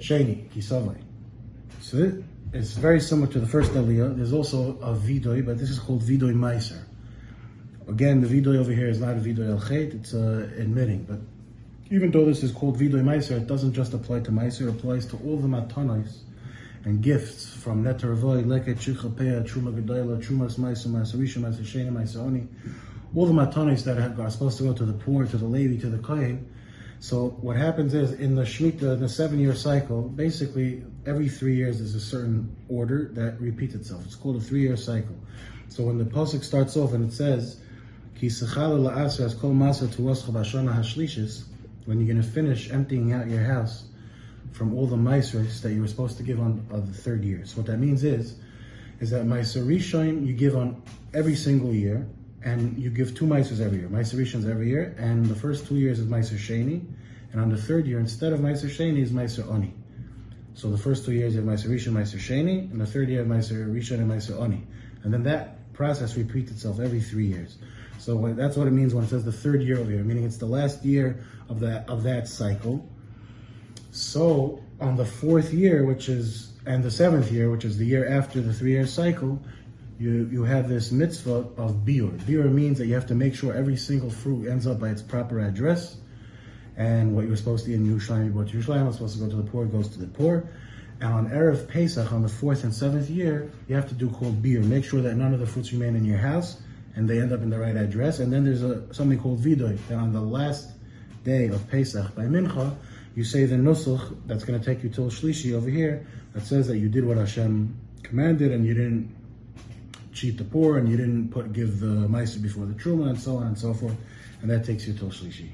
Sheni, Ki Savo. So it's very similar to the first Aliyah. There's also a Vidoy, but this is called Vidoy Meiser. Again, the Vidoy over here is not a Vidoy Al Chet, it's uh, admitting. But even though this is called Vidoy Meiser, it doesn't just apply to Meiser, it applies to all the Matanos and gifts from Netaravoy, Leket, Shikcha, Peah, Truma Gedoyla, Trumas Meiser, Meiser Rishon, Meiser Sheni, Meiser Oni. All the Matanos that are supposed to go to the poor, to the Levi, to the Kohen. So what happens is in the Shemitah, in the seven-year cycle, basically every three years there's a certain order that repeats itself. It's called a three-year cycle. So when the pasuk starts off and it says, "Ki kol hashlishis," when you're going to finish emptying out your house from all the maasers that you were supposed to give on, the third year. So what that means is, is that maaser rishon you give on every single year, and you give two maasers every year. Maaser rishons every year, and the first two years is maaser sheni, and on the third year instead of maaser sheni is maaser oni. So the first two years you have maaser rishon, maaser sheni, and the third year maaser rishon and maaser oni, and then that process repeats itself every three years. So that's what it means when it says the third year over here, meaning it's the last year of that of that cycle. So on the fourth year, which is and the seventh year, which is the year after the three-year cycle, you you have this mitzvah of biur. Biur means that you have to make sure every single fruit ends up by its proper address, and what you're supposed to eat in Yerushalayim, you brought to Yerushalayim. Was supposed to go to the poor, goes to the poor. And on erev Pesach, on the fourth and seventh year, you have to do called biur. Make sure that none of the fruits remain in your house and they end up in the right address. And then there's a something called vidoy. That on the last day of Pesach by Mincha, you say the nusach that's going to take you till Shlishi over here that says that you did what Hashem commanded and you didn't cheat the poor and you didn't put give the maiser before the truma and so on and so forth, and that takes you to Shlishi.